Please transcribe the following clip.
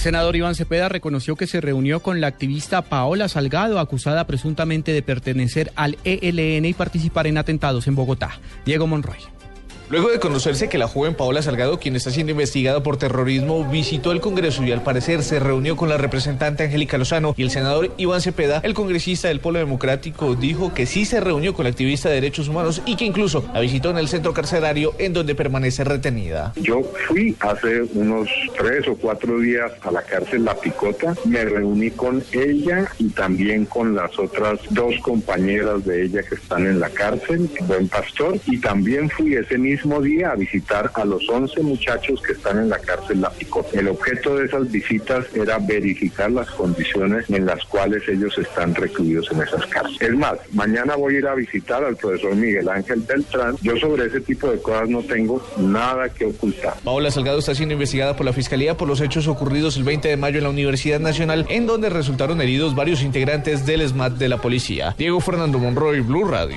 El senador Iván Cepeda reconoció que se reunió con la activista Paola Salgado, acusada presuntamente de pertenecer al ELN y participar en atentados en Bogotá. Diego Monroy. Luego de conocerse que la joven Paola Salgado, quien está siendo investigada por terrorismo, visitó el Congreso y al parecer se reunió con la representante Angélica Lozano y el senador Iván Cepeda, el congresista del Polo Democrático, dijo que sí se reunió con la activista de derechos humanos y que incluso la visitó en el centro carcelario en donde permanece retenida. Yo fui hace unos tres o cuatro días a la cárcel La Picota, me reuní con ella y también con las otras dos compañeras de ella que están en la cárcel, Buen Pastor, y también fui ese mismo día a visitar a los 11 muchachos que están en la cárcel La Picota. El objeto de esas visitas era verificar las condiciones en las cuales ellos están recluidos en esas cárceles. Es más, mañana voy a ir a visitar al profesor Miguel Ángel Beltrán. Yo sobre ese tipo de cosas no tengo nada que ocultar. Paola Salgado está siendo investigada por la Fiscalía por los hechos ocurridos el 20 de mayo en la Universidad Nacional, en donde resultaron heridos varios integrantes del SMAT de la policía. Diego Fernando Monroy, Blue Radio.